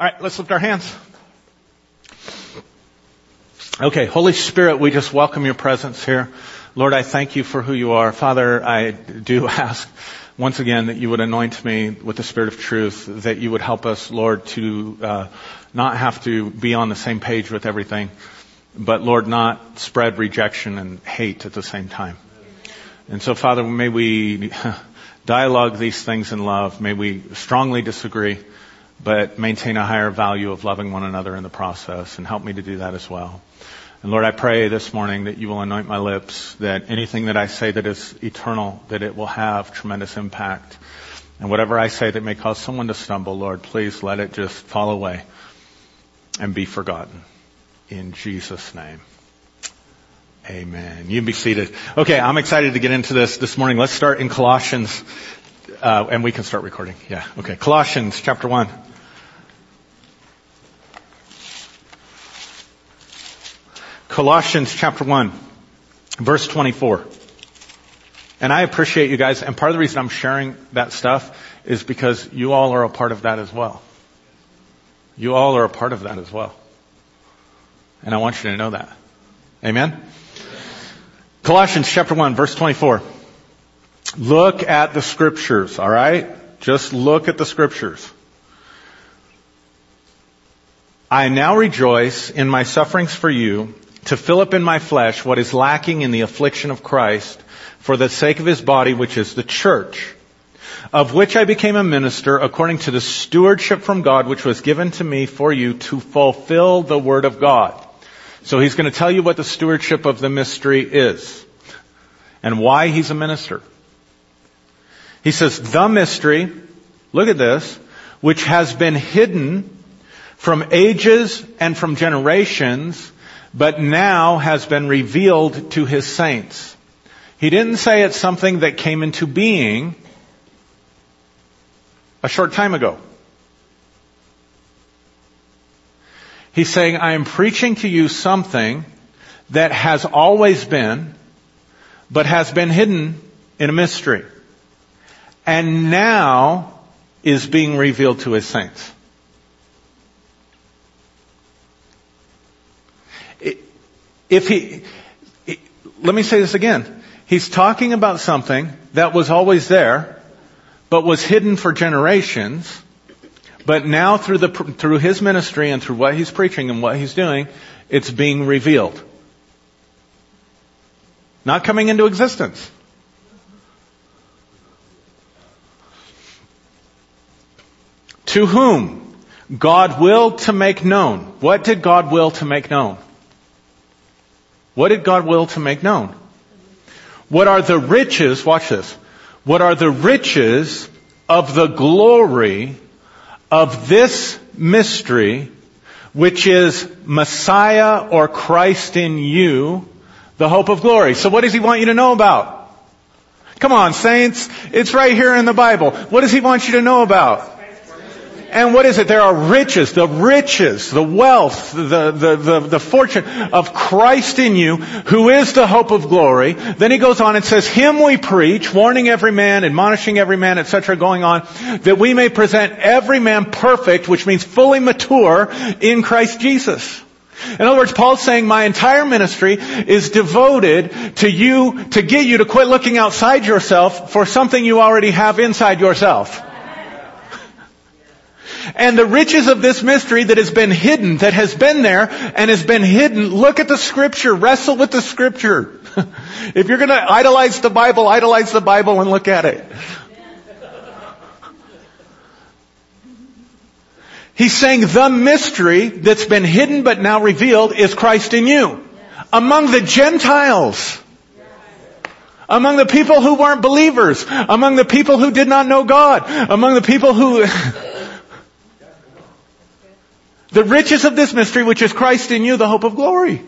All right, let's lift our hands. Okay, Holy Spirit, we just welcome your presence here. Lord, I thank you for who you are. Father, I do ask once again that you would anoint me with the Spirit of truth, that you would help us, Lord, to uh, not have to be on the same page with everything, but Lord, not spread rejection and hate at the same time. And so, Father, may we dialogue these things in love. May we strongly disagree but maintain a higher value of loving one another in the process and help me to do that as well. And Lord, I pray this morning that you will anoint my lips, that anything that I say that is eternal, that it will have tremendous impact. And whatever I say that may cause someone to stumble, Lord, please let it just fall away and be forgotten. In Jesus' name. Amen. You can be seated. Okay, I'm excited to get into this this morning. Let's start in Colossians, uh, and we can start recording. Yeah, okay. Colossians chapter 1. Colossians chapter 1, verse 24. And I appreciate you guys, and part of the reason I'm sharing that stuff is because you all are a part of that as well. You all are a part of that as well. And I want you to know that. Amen? Colossians chapter 1, verse 24. Look at the scriptures, alright? Just look at the scriptures. I now rejoice in my sufferings for you to fill up in my flesh what is lacking in the affliction of Christ for the sake of his body, which is the church, of which I became a minister according to the stewardship from God, which was given to me for you to fulfill the word of God. So he's going to tell you what the stewardship of the mystery is and why he's a minister. He says, the mystery, look at this, which has been hidden from ages and from generations, but now has been revealed to his saints. He didn't say it's something that came into being a short time ago. He's saying, I am preaching to you something that has always been, but has been hidden in a mystery. And now is being revealed to his saints. if he, let me say this again. He's talking about something that was always there, but was hidden for generations, but now through the, through his ministry and through what he's preaching and what he's doing, it's being revealed. Not coming into existence. To whom God willed to make known. What did God will to make known? What did God will to make known? What are the riches, watch this, what are the riches of the glory of this mystery, which is Messiah or Christ in you, the hope of glory. So what does he want you to know about? Come on, saints. It's right here in the Bible. What does he want you to know about? And what is it? There are riches, the riches, the wealth, the, the, the, the, fortune of Christ in you, who is the hope of glory. Then he goes on and says, Him we preach, warning every man, admonishing every man, etc., going on, that we may present every man perfect, which means fully mature in Christ Jesus. In other words, Paul's saying my entire ministry is devoted to you, to get you to quit looking outside yourself for something you already have inside yourself. And the riches of this mystery that has been hidden, that has been there and has been hidden, look at the scripture, wrestle with the scripture. if you're gonna idolize the Bible, idolize the Bible and look at it. He's saying the mystery that's been hidden but now revealed is Christ in you. Among the Gentiles. Among the people who weren't believers. Among the people who did not know God. Among the people who The riches of this mystery, which is Christ in you, the hope of glory.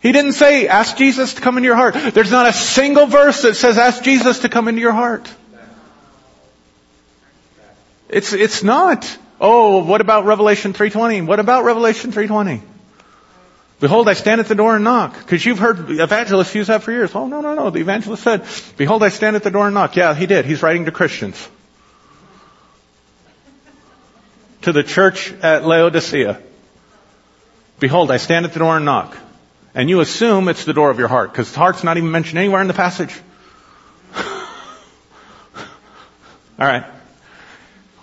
He didn't say, ask Jesus to come into your heart. There's not a single verse that says, ask Jesus to come into your heart. It's, it's not. Oh, what about Revelation 3.20? What about Revelation 3.20? Behold, I stand at the door and knock. Because you've heard evangelists use that for years. Oh, no, no, no. The evangelist said, Behold, I stand at the door and knock. Yeah, he did. He's writing to Christians. To the church at Laodicea. Behold, I stand at the door and knock. And you assume it's the door of your heart, because the heart's not even mentioned anywhere in the passage. All right.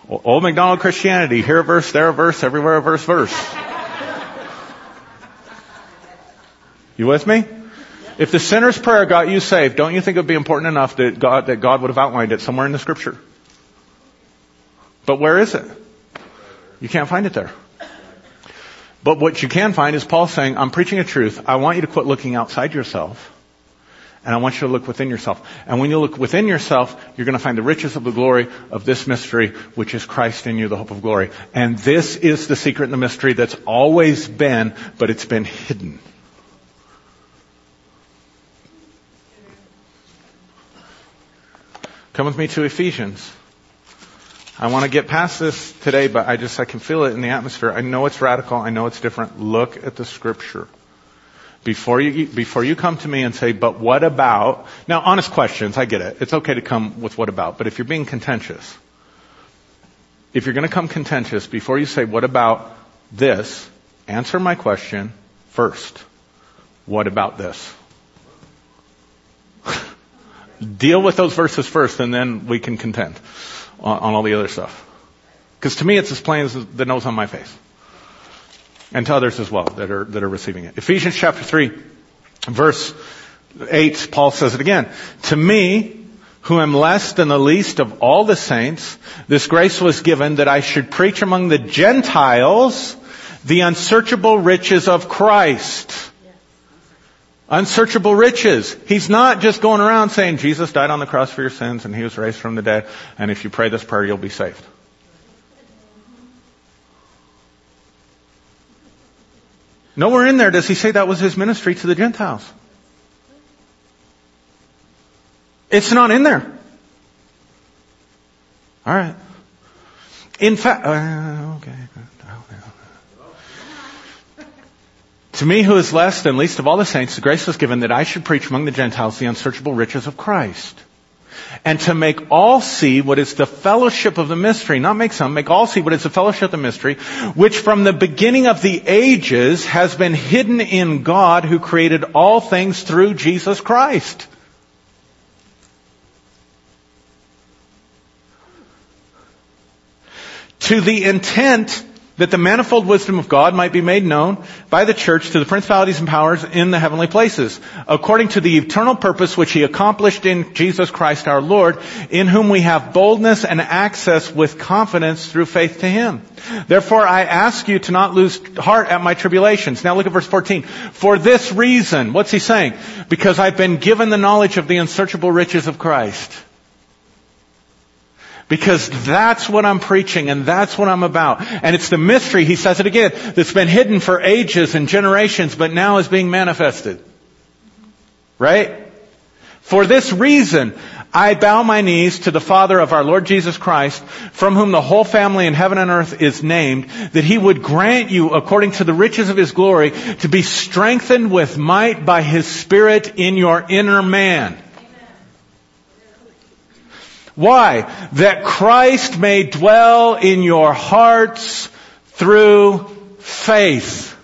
Old McDonald Christianity, here a verse, there a verse, everywhere a verse, verse. You with me? If the sinner's prayer got you saved, don't you think it would be important enough that God, that God would have outlined it somewhere in the scripture? But where is it? You can't find it there. But what you can find is Paul saying, I'm preaching a truth. I want you to quit looking outside yourself. And I want you to look within yourself. And when you look within yourself, you're going to find the riches of the glory of this mystery, which is Christ in you, the hope of glory. And this is the secret and the mystery that's always been, but it's been hidden. Come with me to Ephesians. I want to get past this today, but I just, I can feel it in the atmosphere. I know it's radical. I know it's different. Look at the scripture. Before you, before you come to me and say, but what about, now honest questions, I get it. It's okay to come with what about, but if you're being contentious, if you're going to come contentious, before you say, what about this, answer my question first. What about this? Deal with those verses first and then we can contend on, on all the other stuff. Because to me it's as plain as the nose on my face. And to others as well that are, that are receiving it. Ephesians chapter 3, verse 8, Paul says it again. To me, who am less than the least of all the saints, this grace was given that I should preach among the Gentiles the unsearchable riches of Christ Unsearchable riches. He's not just going around saying Jesus died on the cross for your sins and he was raised from the dead and if you pray this prayer you'll be saved. Nowhere in there does he say that was his ministry to the Gentiles. It's not in there. Alright. In fact, uh, okay. To me who is less than least of all the saints, the grace was given that I should preach among the Gentiles the unsearchable riches of Christ. And to make all see what is the fellowship of the mystery, not make some, make all see what is the fellowship of the mystery, which from the beginning of the ages has been hidden in God who created all things through Jesus Christ. To the intent that the manifold wisdom of God might be made known by the church to the principalities and powers in the heavenly places, according to the eternal purpose which he accomplished in Jesus Christ our Lord, in whom we have boldness and access with confidence through faith to him. Therefore I ask you to not lose heart at my tribulations. Now look at verse 14. For this reason, what's he saying? Because I've been given the knowledge of the unsearchable riches of Christ because that's what I'm preaching and that's what I'm about. And it's the mystery, he says it again, that's been hidden for ages and generations, but now is being manifested. Right? For this reason, I bow my knees to the Father of our Lord Jesus Christ, from whom the whole family in heaven and earth is named, that he would grant you, according to the riches of his glory, to be strengthened with might by his Spirit in your inner man why? That Christ may dwell in your hearts through faith.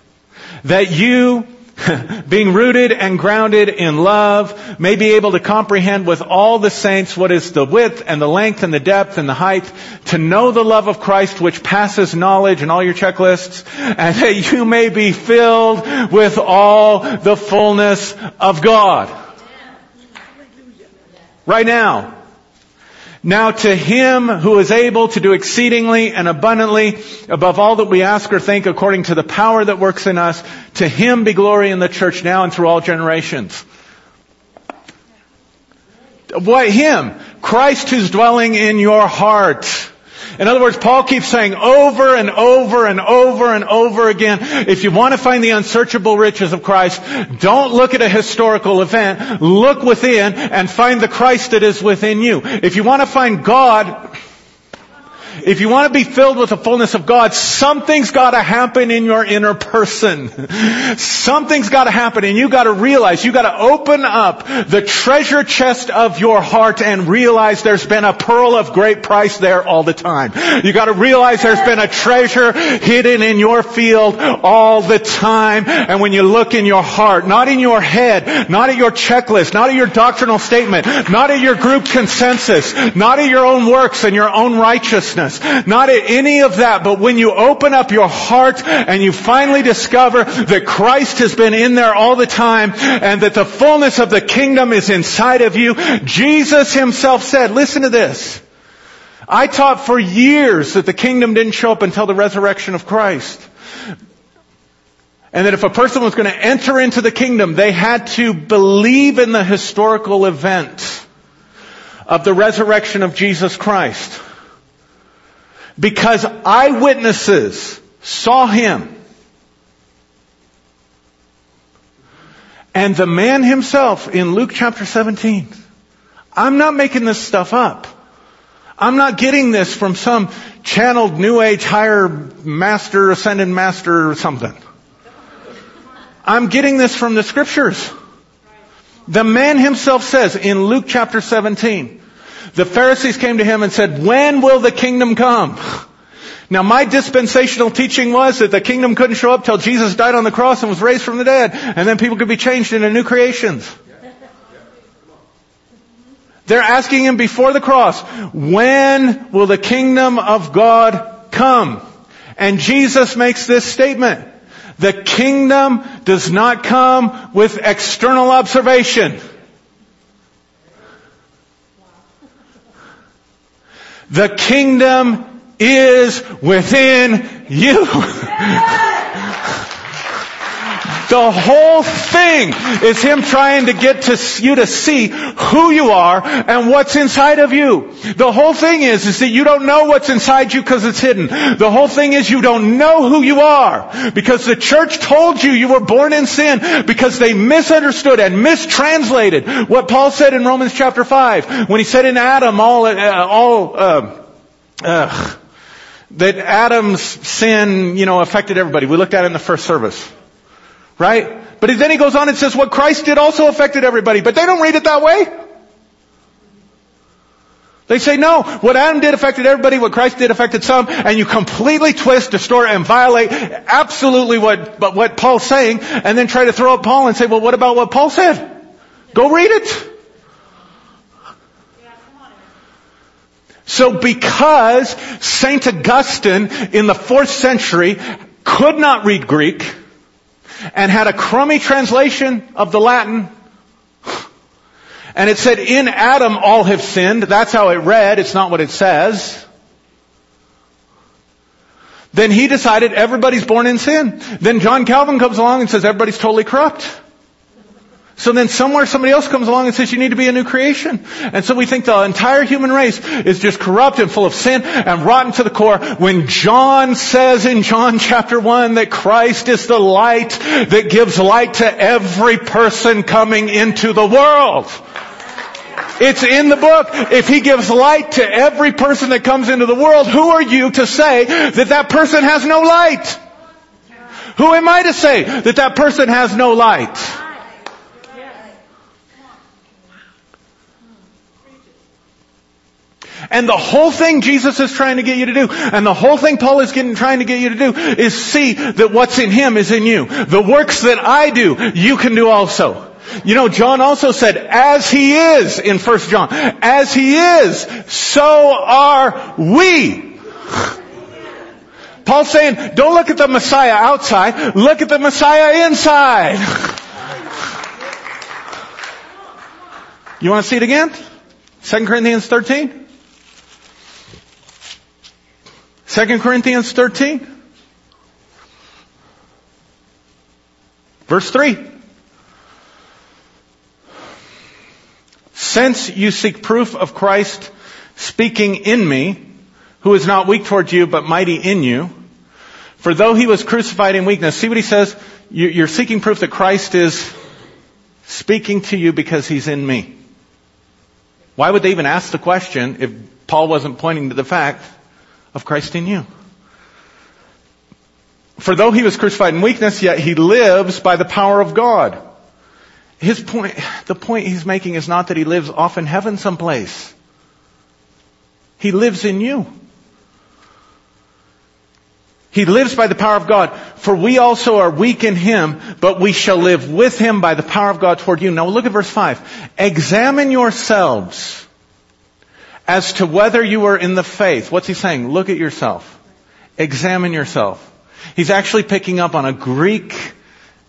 That you, being rooted and grounded in love, may be able to comprehend with all the saints what is the width and the length and the depth and the height, to know the love of Christ which passes knowledge and all your checklists, and that you may be filled with all the fullness of God. Right now, now to him who is able to do exceedingly and abundantly above all that we ask or think according to the power that works in us, to him be glory in the church now and through all generations. What him? Christ who's dwelling in your heart. In other words, Paul keeps saying over and over and over and over again, if you want to find the unsearchable riches of Christ, don't look at a historical event. Look within and find the Christ that is within you. If you want to find God, if you want to be filled with the fullness of God, something's got to happen in your inner person. Something's got to happen and you got to realize, you got to open up the treasure chest of your heart and realize there's been a pearl of great price there all the time. You got to realize there's been a treasure hidden in your field all the time. And when you look in your heart, not in your head, not at your checklist, not at your doctrinal statement, not at your group consensus, not at your own works and your own righteousness, not at any of that, but when you open up your heart and you finally discover that Christ has been in there all the time and that the fullness of the kingdom is inside of you, Jesus himself said, listen to this, I taught for years that the kingdom didn't show up until the resurrection of Christ. And that if a person was going to enter into the kingdom, they had to believe in the historical event of the resurrection of Jesus Christ. Because eyewitnesses saw him. And the man himself in Luke chapter 17. I'm not making this stuff up. I'm not getting this from some channeled new age higher master, ascended master or something. I'm getting this from the scriptures. The man himself says in Luke chapter 17, the Pharisees came to him and said, when will the kingdom come? Now my dispensational teaching was that the kingdom couldn't show up till Jesus died on the cross and was raised from the dead, and then people could be changed into new creations. They're asking him before the cross, when will the kingdom of God come? And Jesus makes this statement. The kingdom does not come with external observation. The kingdom is within you. The whole thing is Him trying to get to you to see who you are and what's inside of you. The whole thing is, is that you don't know what's inside you because it's hidden. The whole thing is you don't know who you are because the church told you you were born in sin because they misunderstood and mistranslated what Paul said in Romans chapter 5 when he said in Adam all, uh, all, uh, that Adam's sin, you know, affected everybody. We looked at it in the first service. Right? But then he goes on and says what Christ did also affected everybody, but they don't read it that way. They say no, what Adam did affected everybody, what Christ did affected some, and you completely twist, distort, and violate absolutely what, but what Paul's saying, and then try to throw up Paul and say, well what about what Paul said? Go read it. So because Saint Augustine in the fourth century could not read Greek, and had a crummy translation of the Latin. And it said, in Adam all have sinned. That's how it read. It's not what it says. Then he decided everybody's born in sin. Then John Calvin comes along and says everybody's totally corrupt. So then somewhere somebody else comes along and says you need to be a new creation. And so we think the entire human race is just corrupt and full of sin and rotten to the core when John says in John chapter 1 that Christ is the light that gives light to every person coming into the world. It's in the book. If he gives light to every person that comes into the world, who are you to say that that person has no light? Who am I to say that that person has no light? And the whole thing Jesus is trying to get you to do, and the whole thing Paul is getting, trying to get you to do, is see that what's in Him is in you. The works that I do, you can do also. You know, John also said, as He is, in 1 John, as He is, so are we. Paul's saying, don't look at the Messiah outside, look at the Messiah inside. You want to see it again? 2 Corinthians 13? 2 Corinthians 13. Verse 3. Since you seek proof of Christ speaking in me, who is not weak towards you, but mighty in you, for though he was crucified in weakness, see what he says? You're seeking proof that Christ is speaking to you because he's in me. Why would they even ask the question if Paul wasn't pointing to the fact of Christ in you. For though he was crucified in weakness, yet he lives by the power of God. His point, the point he's making is not that he lives off in heaven someplace. He lives in you. He lives by the power of God. For we also are weak in him, but we shall live with him by the power of God toward you. Now look at verse 5. Examine yourselves as to whether you are in the faith. What's he saying? Look at yourself. Examine yourself. He's actually picking up on a Greek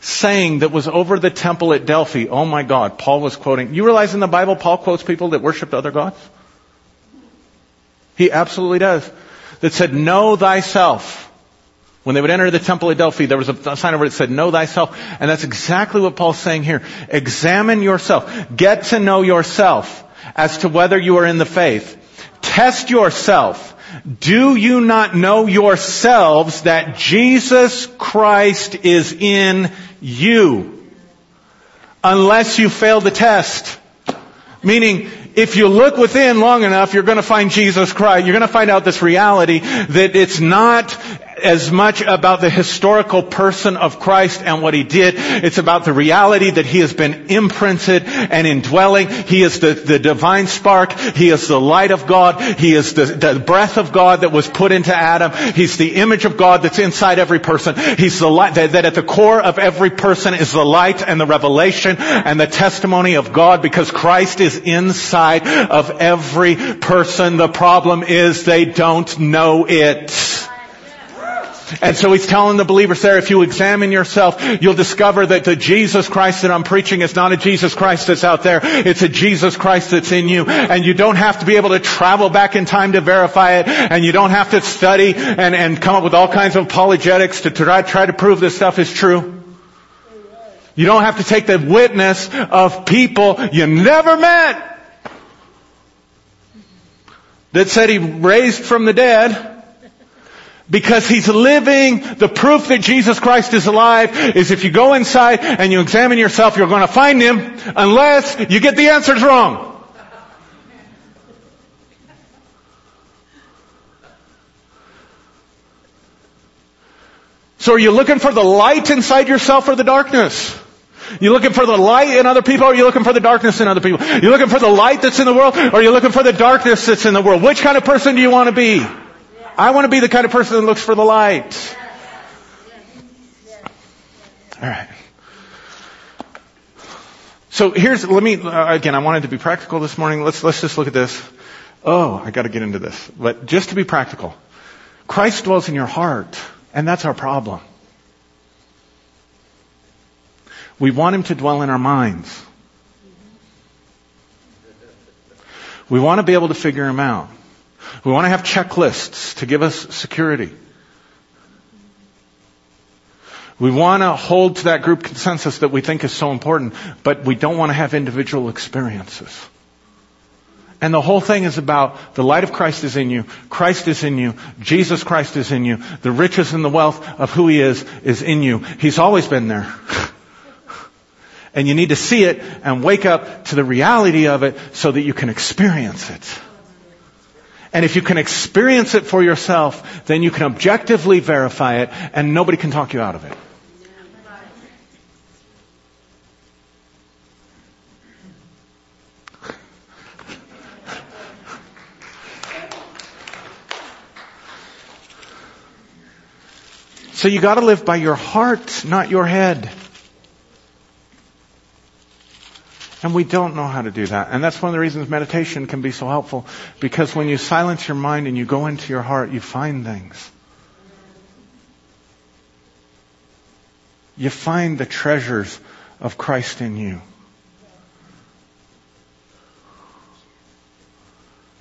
saying that was over the temple at Delphi. Oh my God, Paul was quoting. You realize in the Bible Paul quotes people that worshiped other gods? He absolutely does. That said, know thyself. When they would enter the temple at Delphi, there was a sign over it that said, know thyself. And that's exactly what Paul's saying here. Examine yourself. Get to know yourself as to whether you are in the faith. Test yourself. Do you not know yourselves that Jesus Christ is in you? Unless you fail the test. Meaning, if you look within long enough, you're going to find Jesus Christ. You're going to find out this reality that it's not as much about the historical person of Christ and what he did. It's about the reality that he has been imprinted and indwelling. He is the, the divine spark. He is the light of God. He is the, the breath of God that was put into Adam. He's the image of God that's inside every person. He's the light, that, that at the core of every person is the light and the revelation and the testimony of God because Christ is inside of every person. The problem is they don't know it. And so he's telling the believers there, if you examine yourself, you'll discover that the Jesus Christ that I'm preaching is not a Jesus Christ that's out there. It's a Jesus Christ that's in you. And you don't have to be able to travel back in time to verify it. And you don't have to study and, and come up with all kinds of apologetics to try, try to prove this stuff is true. You don't have to take the witness of people you never met that said he raised from the dead because he's living. The proof that Jesus Christ is alive is if you go inside and you examine yourself, you're going to find him unless you get the answers wrong. So are you looking for the light inside yourself or the darkness? You looking for the light in other people or are you looking for the darkness in other people? You looking for the light that's in the world or are you looking for the darkness that's in the world? Which kind of person do you want to be? I want to be the kind of person that looks for the light. All right. So here's, let me, uh, again, I wanted to be practical this morning. Let's, let's just look at this. Oh, I gotta get into this. But just to be practical. Christ dwells in your heart, and that's our problem. We want Him to dwell in our minds. We want to be able to figure Him out. We want to have checklists to give us security. We want to hold to that group consensus that we think is so important, but we don't want to have individual experiences. And the whole thing is about the light of Christ is in you, Christ is in you, Jesus Christ is in you, the riches and the wealth of who He is is in you. He's always been there. and you need to see it and wake up to the reality of it so that you can experience it. And if you can experience it for yourself, then you can objectively verify it and nobody can talk you out of it. So you gotta live by your heart, not your head. And we don't know how to do that. And that's one of the reasons meditation can be so helpful. Because when you silence your mind and you go into your heart, you find things. You find the treasures of Christ in you.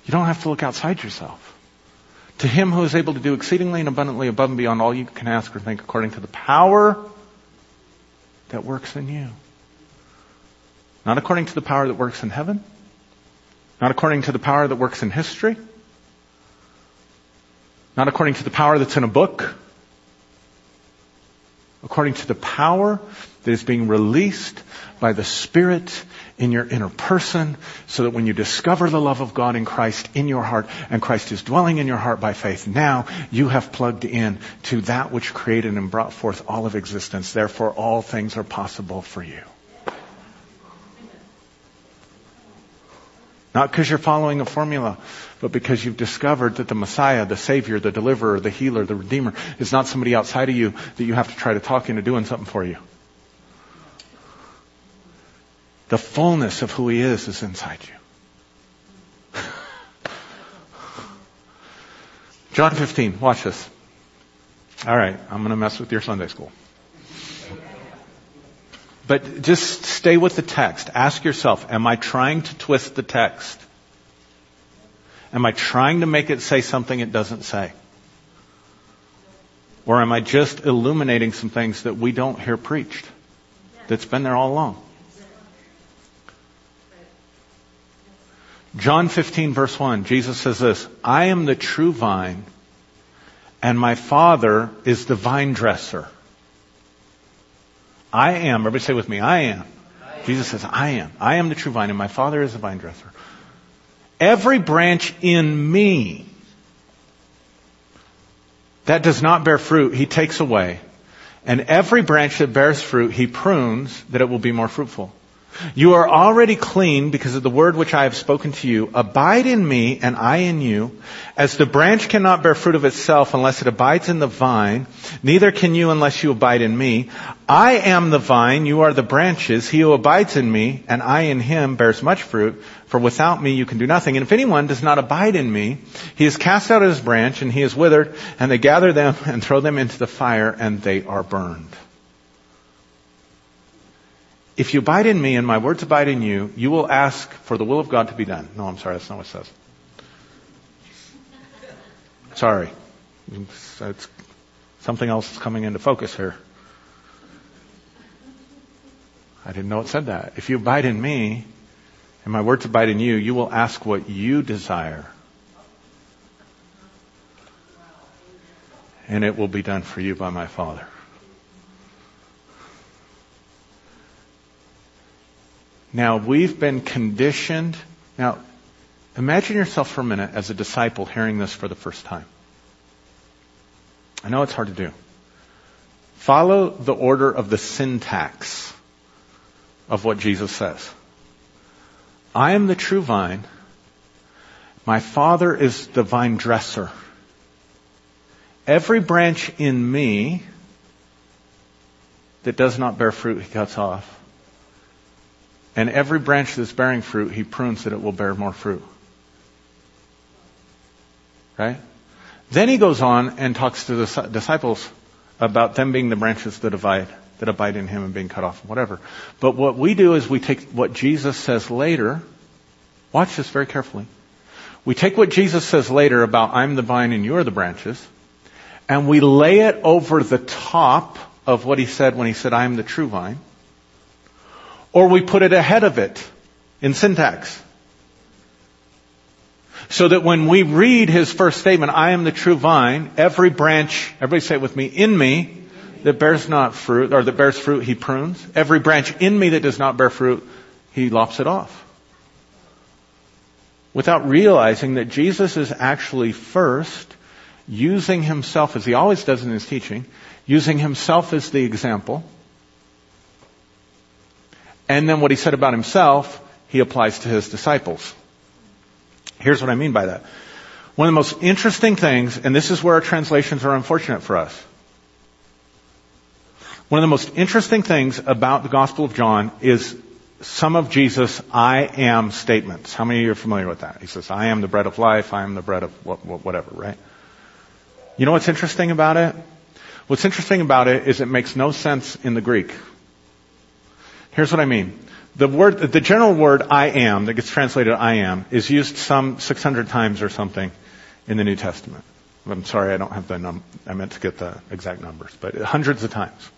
You don't have to look outside yourself. To him who is able to do exceedingly and abundantly above and beyond all you can ask or think according to the power that works in you. Not according to the power that works in heaven. Not according to the power that works in history. Not according to the power that's in a book. According to the power that is being released by the Spirit in your inner person so that when you discover the love of God in Christ in your heart and Christ is dwelling in your heart by faith, now you have plugged in to that which created and brought forth all of existence. Therefore, all things are possible for you. Not because you're following a formula, but because you've discovered that the Messiah, the Savior, the Deliverer, the Healer, the Redeemer is not somebody outside of you that you have to try to talk into doing something for you. The fullness of who He is is inside you. John 15, watch this. All right, I'm going to mess with your Sunday school. But just stay with the text. Ask yourself, am I trying to twist the text? Am I trying to make it say something it doesn't say? Or am I just illuminating some things that we don't hear preached? That's been there all along. John 15 verse 1, Jesus says this, I am the true vine and my father is the vine dresser. I am. Everybody say with me, I am. Jesus says, I am. I am the true vine, and my Father is the vine dresser. Every branch in me that does not bear fruit, he takes away. And every branch that bears fruit, he prunes that it will be more fruitful. You are already clean because of the word which I have spoken to you. Abide in me and I in you. As the branch cannot bear fruit of itself unless it abides in the vine, neither can you unless you abide in me. I am the vine, you are the branches. He who abides in me and I in him bears much fruit, for without me you can do nothing. And if anyone does not abide in me, he is cast out his branch and he is withered, and they gather them and throw them into the fire and they are burned. If you abide in me and my words abide in you, you will ask for the will of God to be done. No, I'm sorry, that's not what it says. Sorry. It's, something else is coming into focus here. I didn't know it said that. If you abide in me and my words abide in you, you will ask what you desire. And it will be done for you by my Father. Now, we've been conditioned. Now, imagine yourself for a minute as a disciple hearing this for the first time. I know it's hard to do. Follow the order of the syntax of what Jesus says. I am the true vine. My Father is the vine dresser. Every branch in me that does not bear fruit, he cuts off. And every branch that's bearing fruit, he prunes that it will bear more fruit. Right? Then he goes on and talks to the disciples about them being the branches that abide, that abide in him and being cut off, and whatever. But what we do is we take what Jesus says later. Watch this very carefully. We take what Jesus says later about I'm the vine and you're the branches, and we lay it over the top of what he said when he said I am the true vine or we put it ahead of it in syntax. So that when we read his first statement, I am the true vine, every branch, everybody say it with me, in me, that bears not fruit, or that bears fruit, he prunes. Every branch in me that does not bear fruit, he lops it off. Without realizing that Jesus is actually first using himself, as he always does in his teaching, using himself as the example, and then what he said about himself, he applies to his disciples. Here's what I mean by that. One of the most interesting things, and this is where our translations are unfortunate for us. One of the most interesting things about the Gospel of John is some of Jesus' I am statements. How many of you are familiar with that? He says, I am the bread of life, I am the bread of whatever, right? You know what's interesting about it? What's interesting about it is it makes no sense in the Greek. Here's what I mean. The word, the general word I am that gets translated I am is used some 600 times or something in the New Testament. I'm sorry, I don't have the num, I meant to get the exact numbers, but hundreds of times.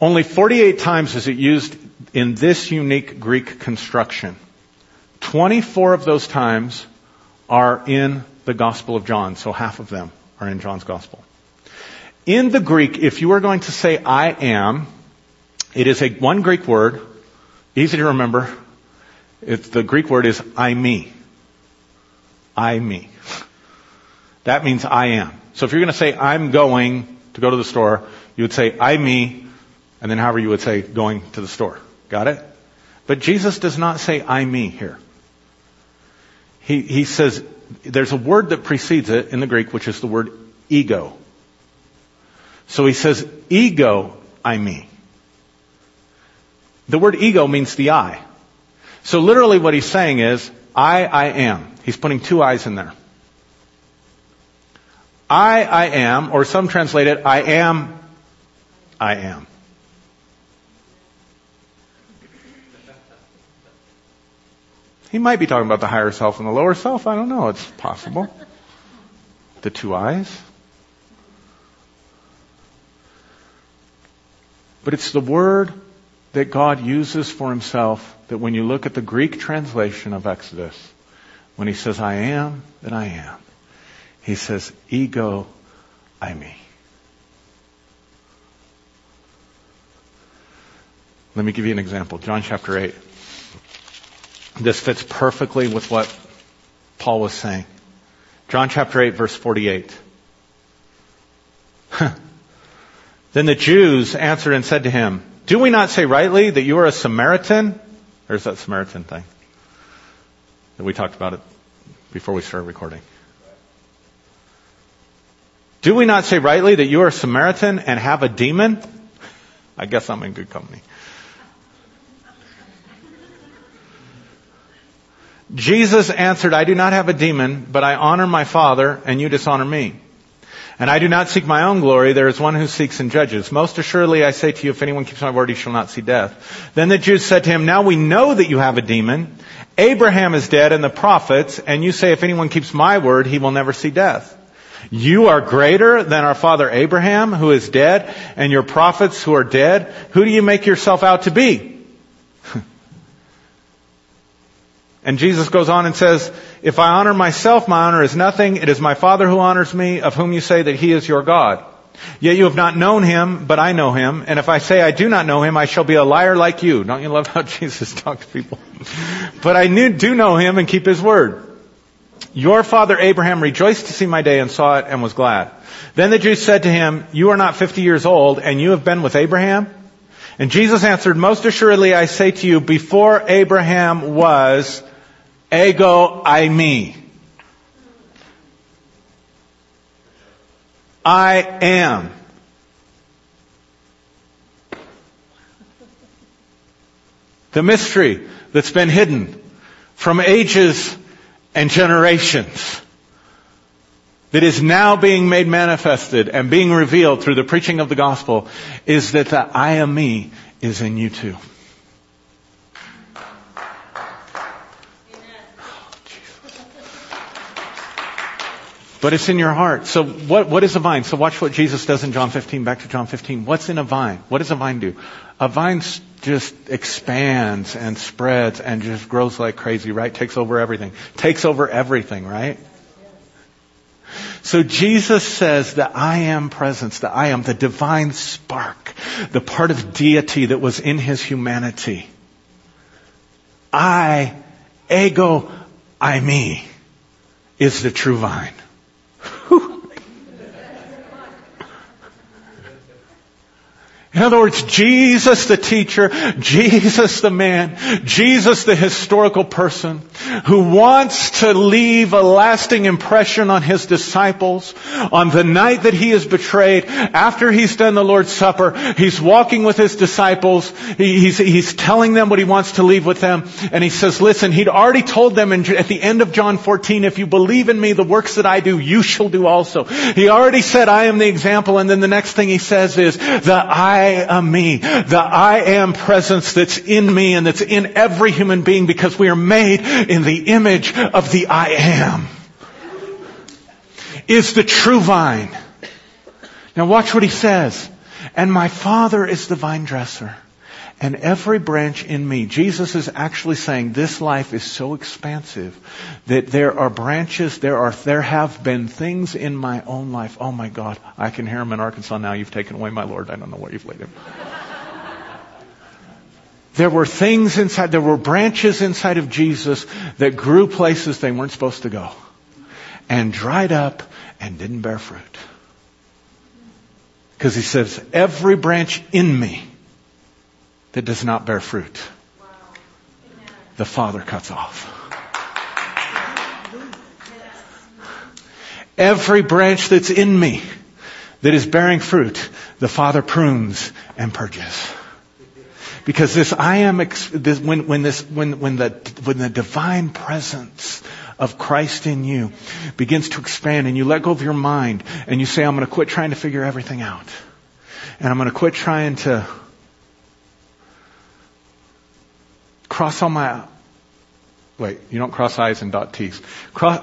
Only 48 times is it used in this unique Greek construction. 24 of those times are in the Gospel of John, so half of them are in John's Gospel. In the Greek, if you were going to say I am, It is a one Greek word, easy to remember. It's, the Greek word is eimi. I me. That means I am. So if you're going to say I'm going to go to the store, you would say eimi, and then however you would say going to the store. Got it? But Jesus does not say eimi here. He, he says there's a word that precedes it in the Greek, which is the word ego. So he says ego eimi. The word ego means the I. So literally what he's saying is, I, I am. He's putting two I's in there. I, I am, or some translate it, I am, I am. He might be talking about the higher self and the lower self. I don't know. It's possible. The two I's. But it's the word that God uses for himself that when you look at the Greek translation of Exodus, when he says, I am that I am, he says, ego, eimi. Let me give you an example. John chapter 8. This fits perfectly with what Paul was saying. John chapter 8 verse 48. then the Jews answered and said to him, do we not say rightly that you are a Samaritan? There's that Samaritan thing that we talked about it before we started recording. Do we not say rightly that you are a Samaritan and have a demon? I guess I'm in good company. Jesus answered, I do not have a demon, but I honor my Father, and you dishonor me. And I do not seek my own glory. There is one who seeks and judges. Most assuredly I say to you, if anyone keeps my word, he shall not see death. Then the Jews said to him, now we know that you have a demon. Abraham is dead and the prophets, and you say if anyone keeps my word, he will never see death. You are greater than our father Abraham, who is dead, and your prophets who are dead. Who do you make yourself out to be? And Jesus goes on and says, if I honor myself, my honor is nothing. It is my Father who honors me, of whom you say that he is your God. Yet you have not known him, but I know him. And if I say I do not know him, I shall be a liar like you. Don't you love how Jesus talks to people? but I do know him and keep his word. Your father Abraham rejoiced to see my day and saw it and was glad. Then the Jews said to him, you are not 50 years old and you have been with Abraham? And Jesus answered, most assuredly I say to you, before Abraham was, ego eimi. I am. The mystery that's been hidden from ages and generations that is now being made manifested and being revealed through the preaching of the gospel is that the I am me is in you too. But it's in your heart. So what, what is a vine? So watch what Jesus does in John 15, back to John 15. What's in a vine? What does a vine do? A vine just expands and spreads and just grows like crazy, right? Takes over everything. Takes over everything, right? So Jesus says that I am presence, that I am the divine spark, the part of deity that was in his humanity. I, ego, eimi, is the true vine. In other words, Jesus the teacher, Jesus the man, Jesus the historical person who wants to leave a lasting impression on his disciples on the night that he is betrayed, after he's done the Lord's Supper, he's walking with his disciples, he's, he's telling them what he wants to leave with them, and he says, listen, he'd already told them in, at the end of John 14, if you believe in me, the works that I do, you shall do also. He already said, I am the example, and then the next thing he says is, the I I am uh, me. The I am presence that's in me and that's in every human being because we are made in the image of the I am. Is the true vine. Now watch what he says. And my father is the vine dresser. And every branch in me, Jesus is actually saying this life is so expansive that there are branches, there are, there have been things in my own life. Oh my God, I can hear him in Arkansas now. You've taken away my Lord. I don't know where you've laid him. There were things inside, there were branches inside of Jesus that grew places they weren't supposed to go and dried up and didn't bear fruit. Because he says, every branch in me that does not bear fruit, the Father cuts off. Every branch that's in me that is bearing fruit, the Father prunes and purges. Because this I am, this, when, when this, when, when the, when the divine presence of Christ in you begins to expand and you let go of your mind and you say, I'm going to quit trying to figure everything out. And I'm going to quit trying to cross all my, wait, you don't cross I's and dot T's. Cross,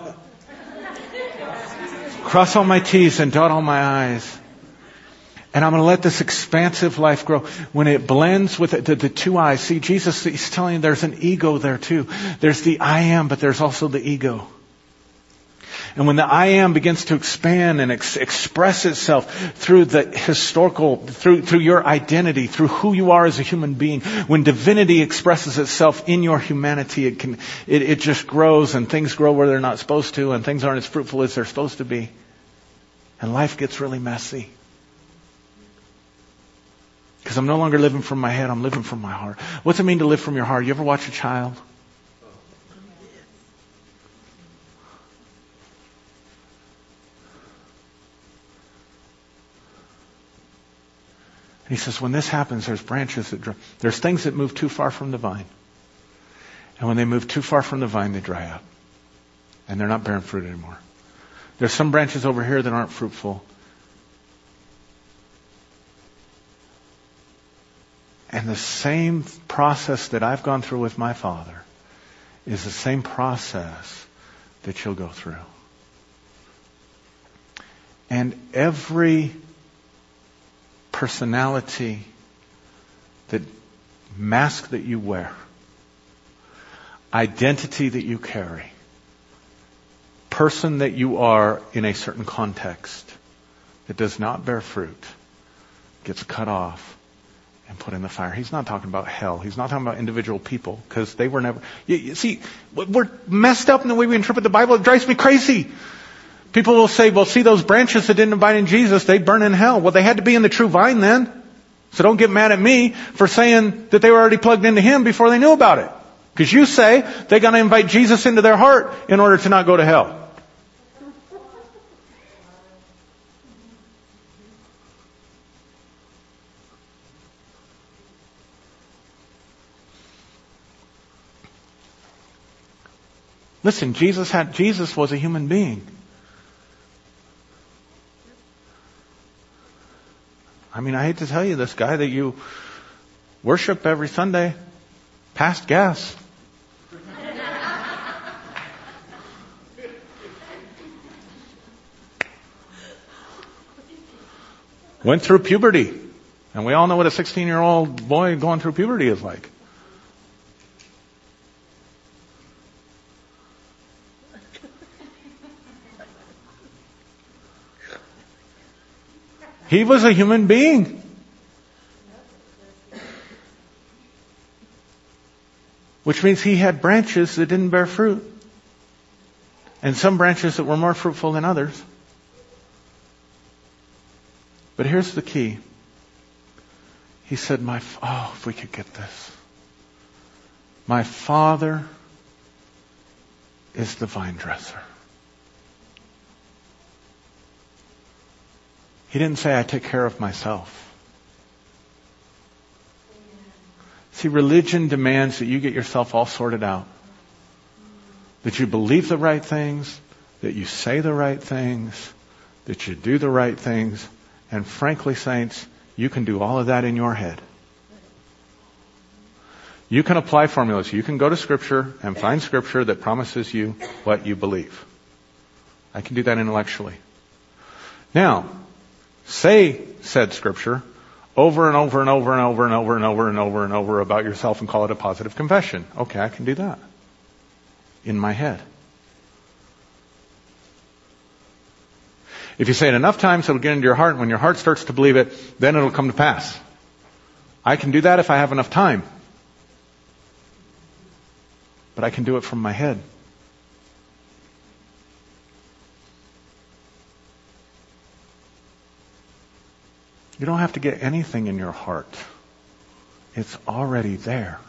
cross all my T's and dot all my I's. And I'm going to let this expansive life grow. When it blends with the, the, two eyes, see, Jesus, he's telling you there's an ego there too. There's the I am, but there's also the ego. And when the I am begins to expand and ex- express itself through the historical, through, through your identity, through who you are as a human being, when divinity expresses itself in your humanity, it can, it, it just grows and things grow where they're not supposed to and things aren't as fruitful as they're supposed to be. And life gets really messy. Because I'm no longer living from my head, I'm living from my heart. What's it mean to live from your heart? You ever watch a child? He says, when this happens, there's branches that dry. There's things that move too far from the vine. And when they move too far from the vine, they dry up. And they're not bearing fruit anymore. There's some branches over here that aren't fruitful. And the same process that I've gone through with my father is the same process that you'll go through. And every personality that mask that you wear, identity that you carry, person that you are in a certain context that does not bear fruit gets cut off and put in the fire. He's not talking about hell. He's not talking about individual people because they were never. You, you see, we're messed up in the way we interpret the Bible. It drives me crazy. People will say, well, see those branches that didn't abide in Jesus, they burn in hell. Well, they had to be in the true vine then. So don't get mad at me for saying that they were already plugged into Him before they knew about it. Because you say they're going to invite Jesus into their heart in order to not go to hell. Listen, Jesus had, Jesus was a human being. I mean, I hate to tell you this guy that you worship every Sunday passed gas. Went through puberty. And we all know what a 16 year old boy going through puberty is like. He was a human being. Which means he had branches that didn't bear fruit. And some branches that were more fruitful than others. But here's the key. He said, my, oh, if we could get this. My father is the vine dresser. He didn't say, I take care of myself. See, religion demands that you get yourself all sorted out. That you believe the right things, that you say the right things, that you do the right things, and frankly, saints, you can do all of that in your head. You can apply formulas. You can go to scripture and find scripture that promises you what you believe. I can do that intellectually. Now, Say said scripture over and over and over and over and over and over and over and over about yourself and call it a positive confession. Okay, I can do that. In my head. If you say it enough times, it'll get into your heart, and when your heart starts to believe it, then it'll come to pass. I can do that if I have enough time. but I can do it from my head. You don't have to get anything in your heart. It's already there.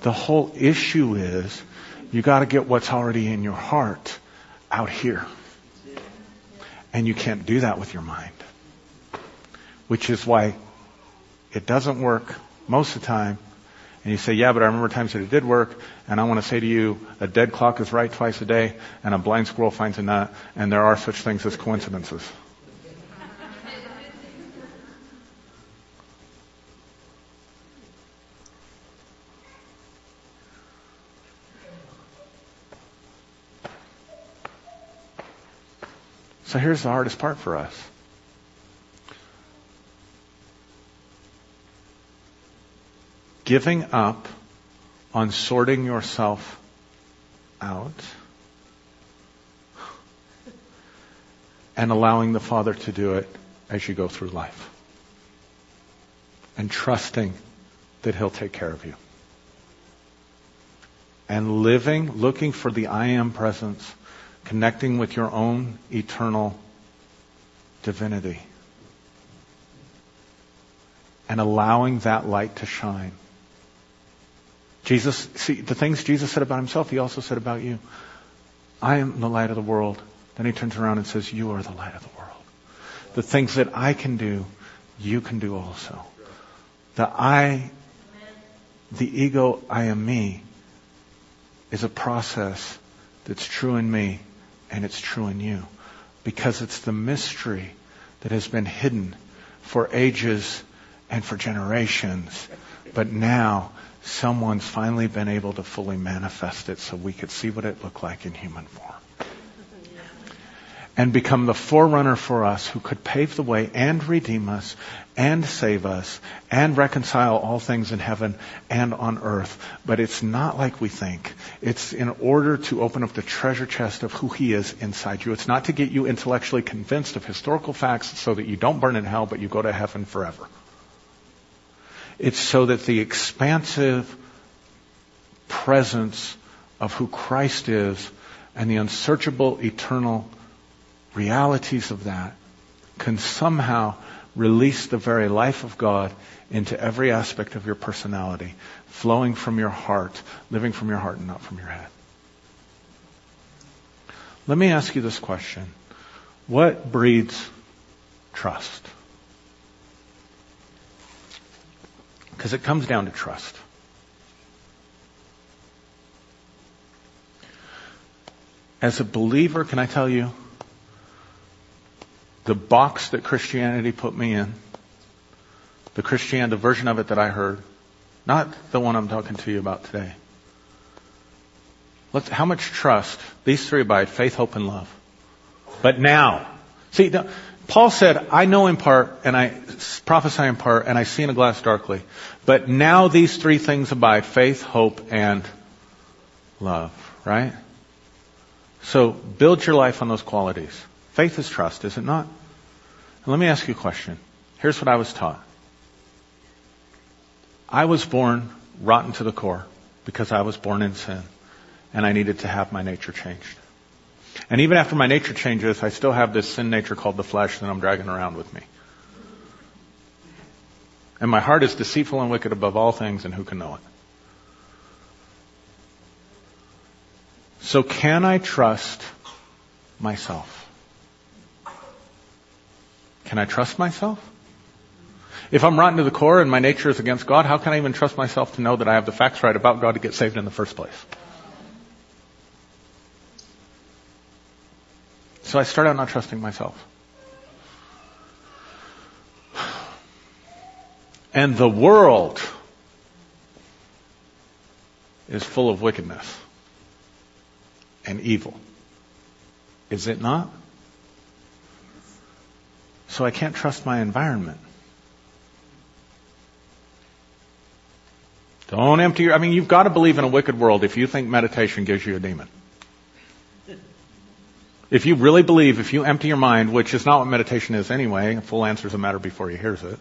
The whole issue is you got to get what's already in your heart out here. And you can't do that with your mind. Which is why it doesn't work most of the time. And you say, yeah, but I remember times that it did work. And I want to say to you, a dead clock is right twice a day, and a blind squirrel finds a nut, and there are such things as coincidences. So here's the hardest part for us. Giving up on sorting yourself out and allowing the Father to do it as you go through life. And trusting that He'll take care of you. And living, looking for the I am presence connecting with your own eternal divinity and allowing that light to shine. Jesus, see, the things Jesus said about himself, he also said about you. I am the light of the world. Then he turns around and says, You are the light of the world. The things that I can do, you can do also. The I, the ego, I am me, is a process that's true in me and it's true in you. Because it's the mystery that has been hidden for ages and for generations. But now someone's finally been able to fully manifest it so we could see what it looked like in human form and become the forerunner for us who could pave the way and redeem us and save us and reconcile all things in heaven and on earth. But it's not like we think. It's in order to open up the treasure chest of who He is inside you. It's not to get you intellectually convinced of historical facts so that you don't burn in hell, but you go to heaven forever. It's so that the expansive presence of who Christ is and the unsearchable eternal realities of that can somehow release the very life of God into every aspect of your personality, flowing from your heart, living from your heart and not from your head. Let me ask you this question. What breeds trust? Because it comes down to trust. As a believer, can I tell you, the box that Christianity put me in, the Christianity, the version of it that I heard, not the one I'm talking to you about today. Let's, how much trust? These three abide, faith, hope, and love. But now, see, Paul said, I know in part, and I prophesy in part, and I see in a glass darkly. But now these three things abide, faith, hope, and love, right? So build your life on those qualities. Faith is trust, is it not? And let me ask you a question. Here's what I was taught. I was born rotten to the core because I was born in sin and I needed to have my nature changed. And even after my nature changes, I still have this sin nature called the flesh that I'm dragging around with me. And my heart is deceitful and wicked above all things, and who can know it? So can I trust myself? Can I trust myself? If I'm rotten to the core and my nature is against God, how can I even trust myself to know that I have the facts right about God to get saved in the first place? So I start out not trusting myself. And the world is full of wickedness and evil. Is it not? So I can't trust my environment. Don't empty your, I mean, you've got to believe in a wicked world if you think meditation gives you a demon. If you really believe, if you empty your mind, which is not what meditation is anyway, a full answer is a matter before he hears it.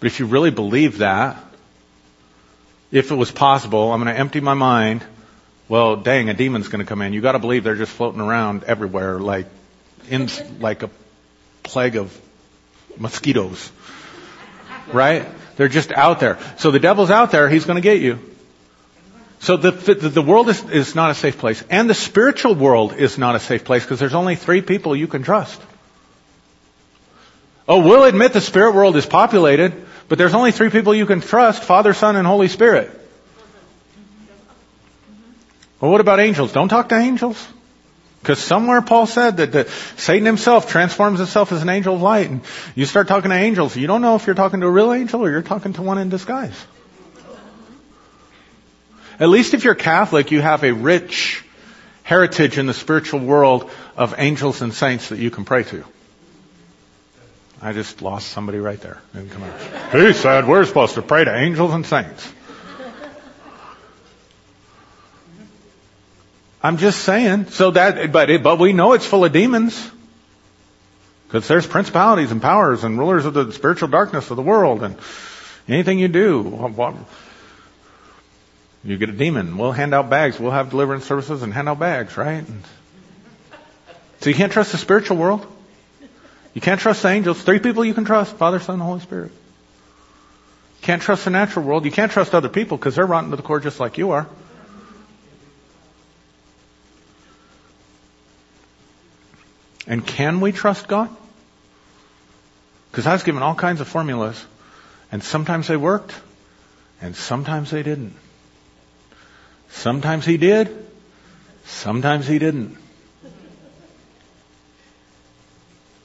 But if you really believe that, if it was possible, I'm going to empty my mind. Well, dang, a demon's going to come in. You got to believe they're just floating around everywhere, like in like a plague of mosquitoes, right? They're just out there. So the devil's out there. He's going to get you. So the, the, the world is, is not a safe place. And the spiritual world is not a safe place because there's only three people you can trust. Oh, we'll admit the spirit world is populated, but there's only three people you can trust, Father, Son, and Holy Spirit. Well, what about angels? Don't talk to angels. Because somewhere Paul said that the, Satan himself transforms himself as an angel of light. And you start talking to angels, you don't know if you're talking to a real angel or you're talking to one in disguise. At least if you're Catholic, you have a rich heritage in the spiritual world of angels and saints that you can pray to. I just lost somebody right there. Didn't come out. He said we're supposed to pray to angels and saints. I'm just saying. So that, but it, but we know it's full of demons. Because there's principalities and powers and rulers of the spiritual darkness of the world and anything you do, you get a demon. We'll hand out bags. We'll have deliverance services and hand out bags, right? So you can't trust the spiritual world. You can't trust the angels. Three people you can trust. Father, Son, and Holy Spirit. You can't trust the natural world. You can't trust other people because they're rotten to the core just like you are. And can we trust God? Because I was given all kinds of formulas, and sometimes they worked, and sometimes they didn't. Sometimes he did, sometimes he didn't.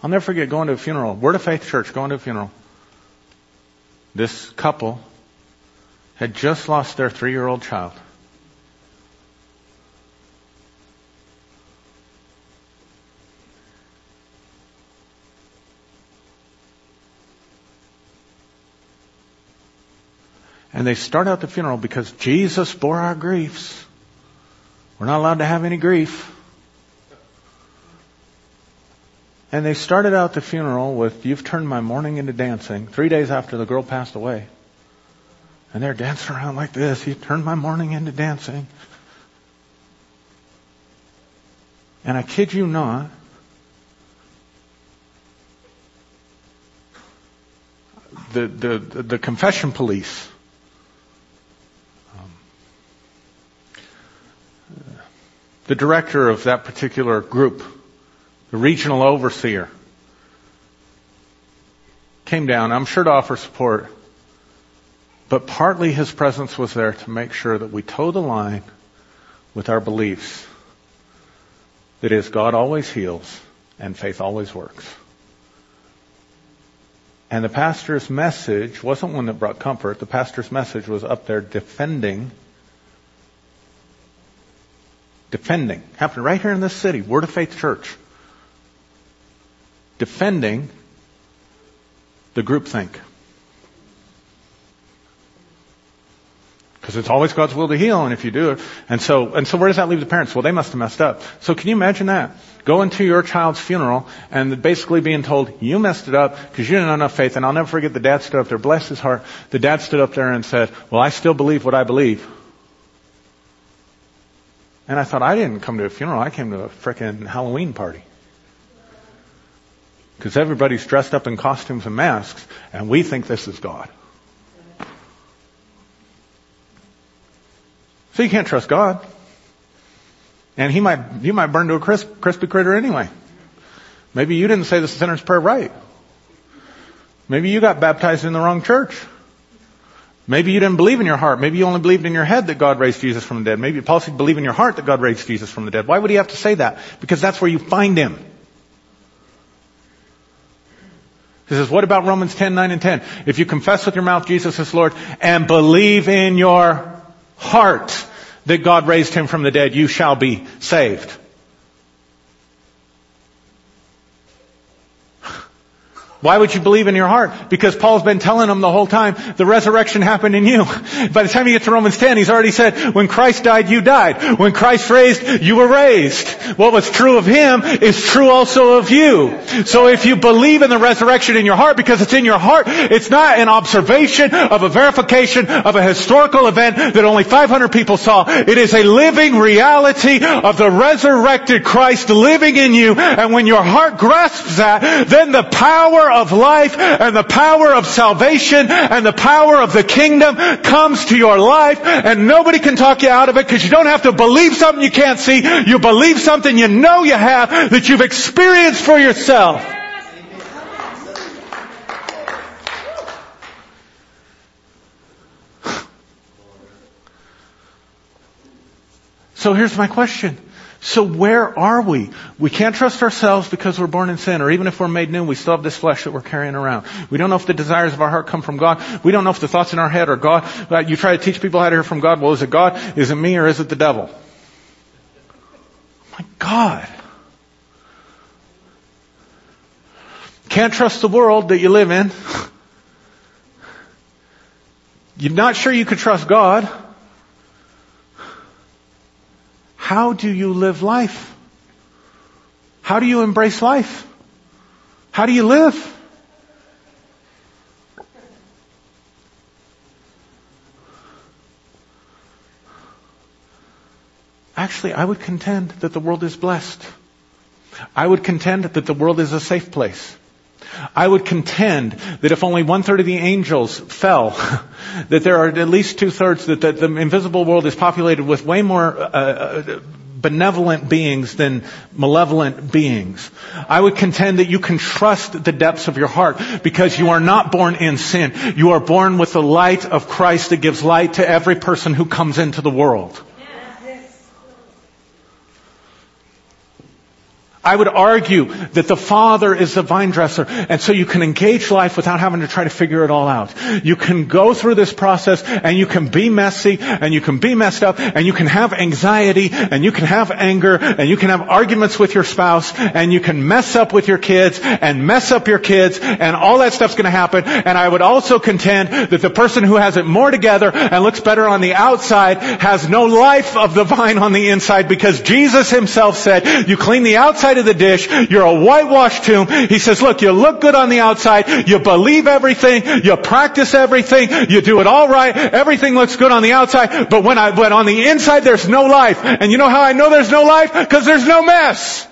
I'll never forget going to a funeral, Word of Faith Church, going to a funeral. This couple had just lost their three year old child. And they start out the funeral because Jesus bore our griefs. We're not allowed to have any grief. And they started out the funeral with, You've turned my mourning into dancing, three days after the girl passed away. And they're dancing around like this. You've turned my mourning into dancing. And I kid you not, the, the, the confession police the director of that particular group, the regional overseer, came down, I'm sure to offer support, but partly his presence was there to make sure that we toe the line with our beliefs. That is, God always heals and faith always works. And the pastor's message wasn't one that brought comfort. The pastor's message was up there defending defending, happened right here in this city, Word of Faith Church, defending the groupthink. Because it's always God's will to heal, and if you do it, and so, and so where does that leave the parents? Well, they must have messed up. So can you imagine that? Going to your child's funeral, and basically being told, you messed it up, because you didn't have enough faith, and I'll never forget the dad stood up there, bless his heart, the dad stood up there and said, well, I still believe what I believe. And I thought, I didn't come to a funeral, I came to a frickin' Halloween party. Because everybody's dressed up in costumes and masks, and we think this is God. So you can't trust God. And he might, you might burn to a crisp, crispy critter anyway. Maybe you didn't say the sinner's prayer right. Maybe you got baptized in the wrong church. Maybe you didn't believe in your heart. Maybe you only believed in your head that God raised Jesus from the dead. Maybe Paul said believe in your heart that God raised Jesus from the dead. Why would he have to say that? Because that's where you find him. He says, what about Romans 10, 9 and 10? If you confess with your mouth Jesus is Lord and believe in your heart that God raised him from the dead, you shall be saved. Why would you believe in your heart? Because Paul's been telling them the whole time, the resurrection happened in you. By the time you get to Romans 10, he's already said, when Christ died, you died. When Christ raised, you were raised. What was true of him is true also of you. So if you believe in the resurrection in your heart, because it's in your heart, it's not an observation of a verification of a historical event that only 500 people saw. It is a living reality of the resurrected Christ living in you. And when your heart grasps that, then the power of life and the power of salvation and the power of the kingdom comes to your life and nobody can talk you out of it because you don't have to believe something you can't see. You believe something you know you have that you've experienced for yourself. So here's my question. So where are we? We can't trust ourselves because we're born in sin, or even if we're made new, we still have this flesh that we're carrying around. We don't know if the desires of our heart come from God. We don't know if the thoughts in our head are God. Uh, you try to teach people how to hear from God. Well, is it God? Is it me or is it the devil? My God. Can't trust the world that you live in. You're not sure you could trust God. How do you live life? How do you embrace life? How do you live? Actually, I would contend that the world is blessed. I would contend that the world is a safe place. I would contend that if only one third of the angels fell, that there are at least two thirds that the, the, invisible world is populated with way more uh, uh, benevolent beings than malevolent beings. I would contend that you can trust the depths of your heart because you are not born in sin. You are born with the light of Christ that gives light to every person who comes into the world. I would argue that the Father is the vine dresser, and so you can engage life without having to try to figure it all out. You can go through this process, and you can be messy, and you can be messed up, and you can have anxiety, and you can have anger, and you can have arguments with your spouse, and you can mess up with your kids, and mess up your kids, and all that stuff's gonna happen. And I would also contend that the person who has it more together and looks better on the outside has no life of the vine on the inside because Jesus himself said, you clean the outside outside of the dish. You're a whitewashed tomb. He says, look, you look good on the outside. You believe everything. You practice everything. You do it all right. Everything looks good on the outside. But when I, when on the inside, there's no life. And you know how I know there's no life? Because there's no mess.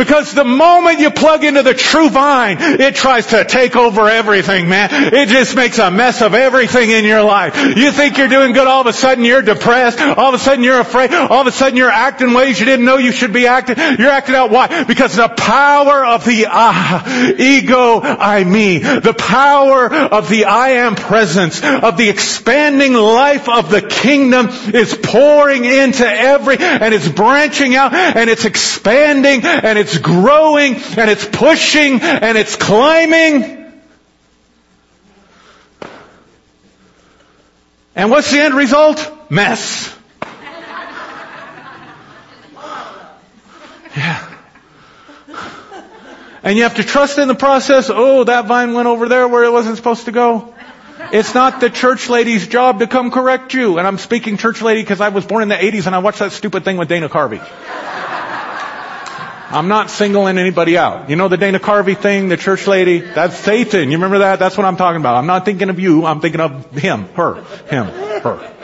Because the moment you plug into the true vine, it tries to take over everything, man. It just makes a mess of everything in your life. You think you're doing good, all of a sudden you're depressed, all of a sudden you're afraid, all of a sudden you're acting ways you didn't know you should be acting. You're acting out why? Because the power of the ah, ego, eimi, the power of the I am presence, of the expanding life of the kingdom is pouring into every, and it's branching out, and it's expanding, and it's growing and it's pushing and it's climbing. And what's the end result? Mess. Yeah. And you have to trust in the process. Oh, that vine went over there where it wasn't supposed to go. It's not the church lady's job to come correct you. And I'm speaking church lady because I was born in the 80s and I watched that stupid thing with Dana Carvey. I'm not singling anybody out. You know the Dana Carvey thing, the church lady? That's Satan. You remember that? That's what I'm talking about. I'm not thinking of you. I'm thinking of him, her, him, her.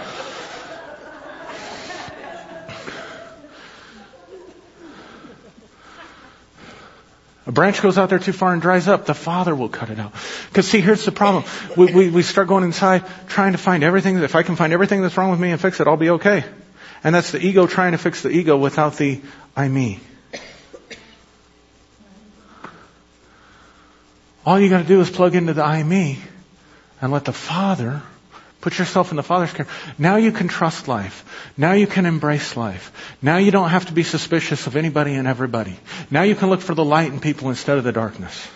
A branch goes out there too far and dries up, the Father will cut it out. Because see, here's the problem. We, we, we start going inside trying to find everything. If I can find everything that's wrong with me and fix it, I'll be okay. And that's the ego trying to fix the ego without the eimi. All you got to do is plug into the eimi and let the Father put yourself in the Father's care. Now you can trust life. Now you can embrace life. Now you don't have to be suspicious of anybody and everybody. Now you can look for the light in people instead of the darkness.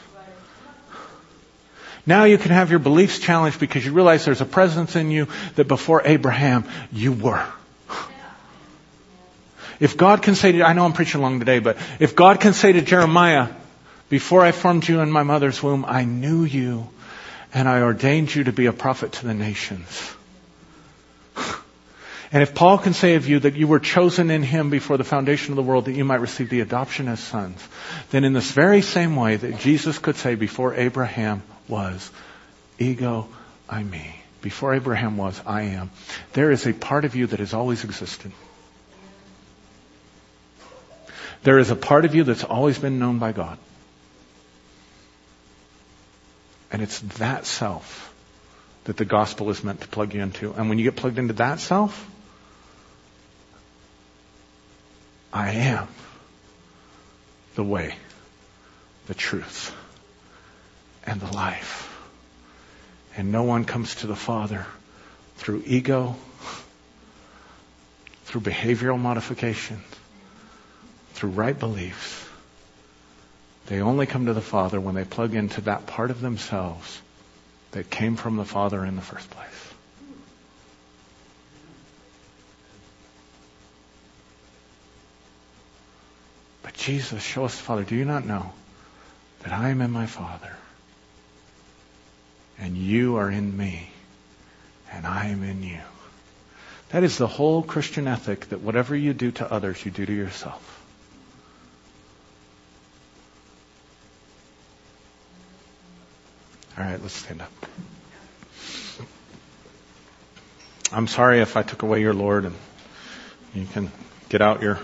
Now you can have your beliefs challenged because you realize there's a presence in you that before Abraham you were. If God can say to, I know I'm preaching long today, but if God can say to Jeremiah, Before I formed you in my mother's womb, I knew you and I ordained you to be a prophet to the nations. And if Paul can say of you that you were chosen in him before the foundation of the world that you might receive the adoption as sons, then in this very same way that Jesus could say before Abraham was, ego eimi. Before Abraham was, I am. There is a part of you that has always existed. There is a part of you that's always been known by God. And it's that self that the gospel is meant to plug you into. And when you get plugged into that self, I am the way, the truth, and the life. And no one comes to the Father through ego, through behavioral modification, through right beliefs. They only come to the Father when they plug into that part of themselves that came from the Father in the first place. But Jesus, show us the Father. Do you not know that I am in my Father and you are in me and I am in you? That is the whole Christian ethic that whatever you do to others, you do to yourself. All right, let's stand up. I'm sorry if I took away your Lord and you can get out your.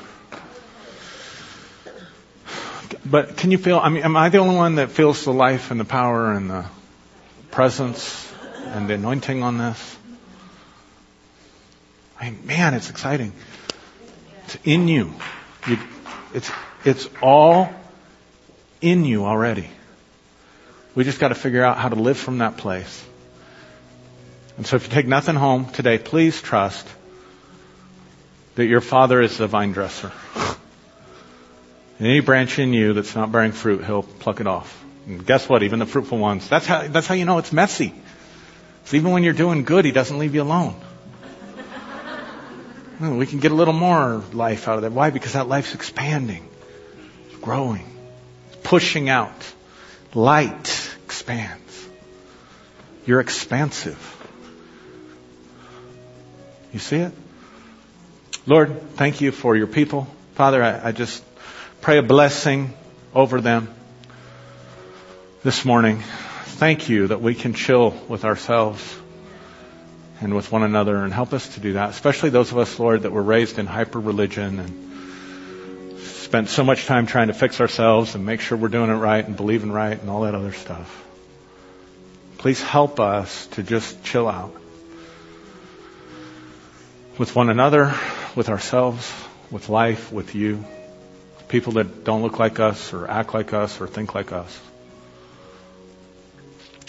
But can you feel, I mean, am I the only one that feels the life and the power and the presence and the anointing on this? I mean, man, it's exciting. It's in you. you it's, it's all in you already. We just got to figure out how to live from that place. And so if you take nothing home today, please trust that your father is the vine dresser. Any branch in you that's not bearing fruit, he'll pluck it off. And guess what? Even the fruitful ones. That's how, that's how you know it's messy. So even when you're doing good, he doesn't leave you alone. Hmm, we can get a little more life out of that. Why? Because that life's expanding. It's growing. It's pushing out. Light expands. You're expansive. You see it? Lord, thank you for your people. Father, I, I just pray a blessing over them this morning. Thank you that we can chill with ourselves and with one another and help us to do that, especially those of us, Lord, that were raised in hyper religion and spent so much time trying to fix ourselves and make sure we're doing it right and believing right and all that other stuff. Please help us to just chill out with one another, with ourselves, with life, with you, people that don't look like us or act like us or think like us.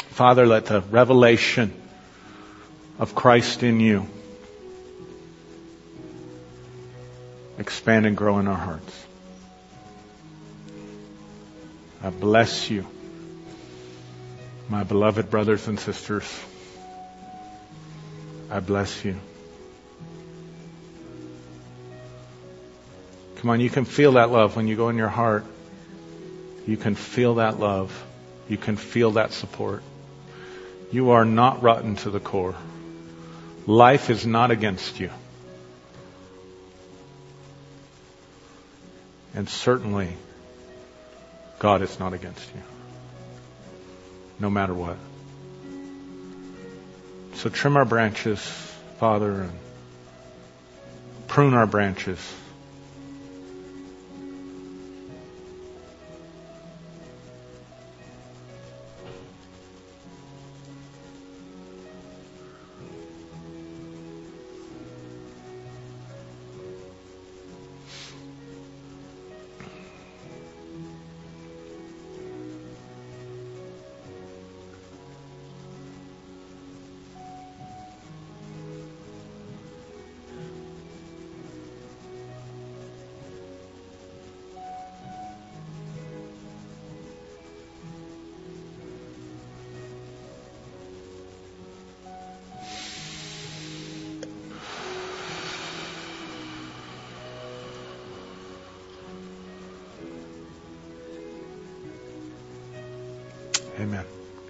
Father, let the revelation of Christ in you expand and grow in our hearts. I bless you, my beloved brothers and sisters. I bless you. Come on, you can feel that love when you go in your heart. You can feel that love. You can feel that support. You are not rotten to the core. Life is not against you. And certainly, God is not against you. No matter what. So trim our branches, Father, and prune our branches.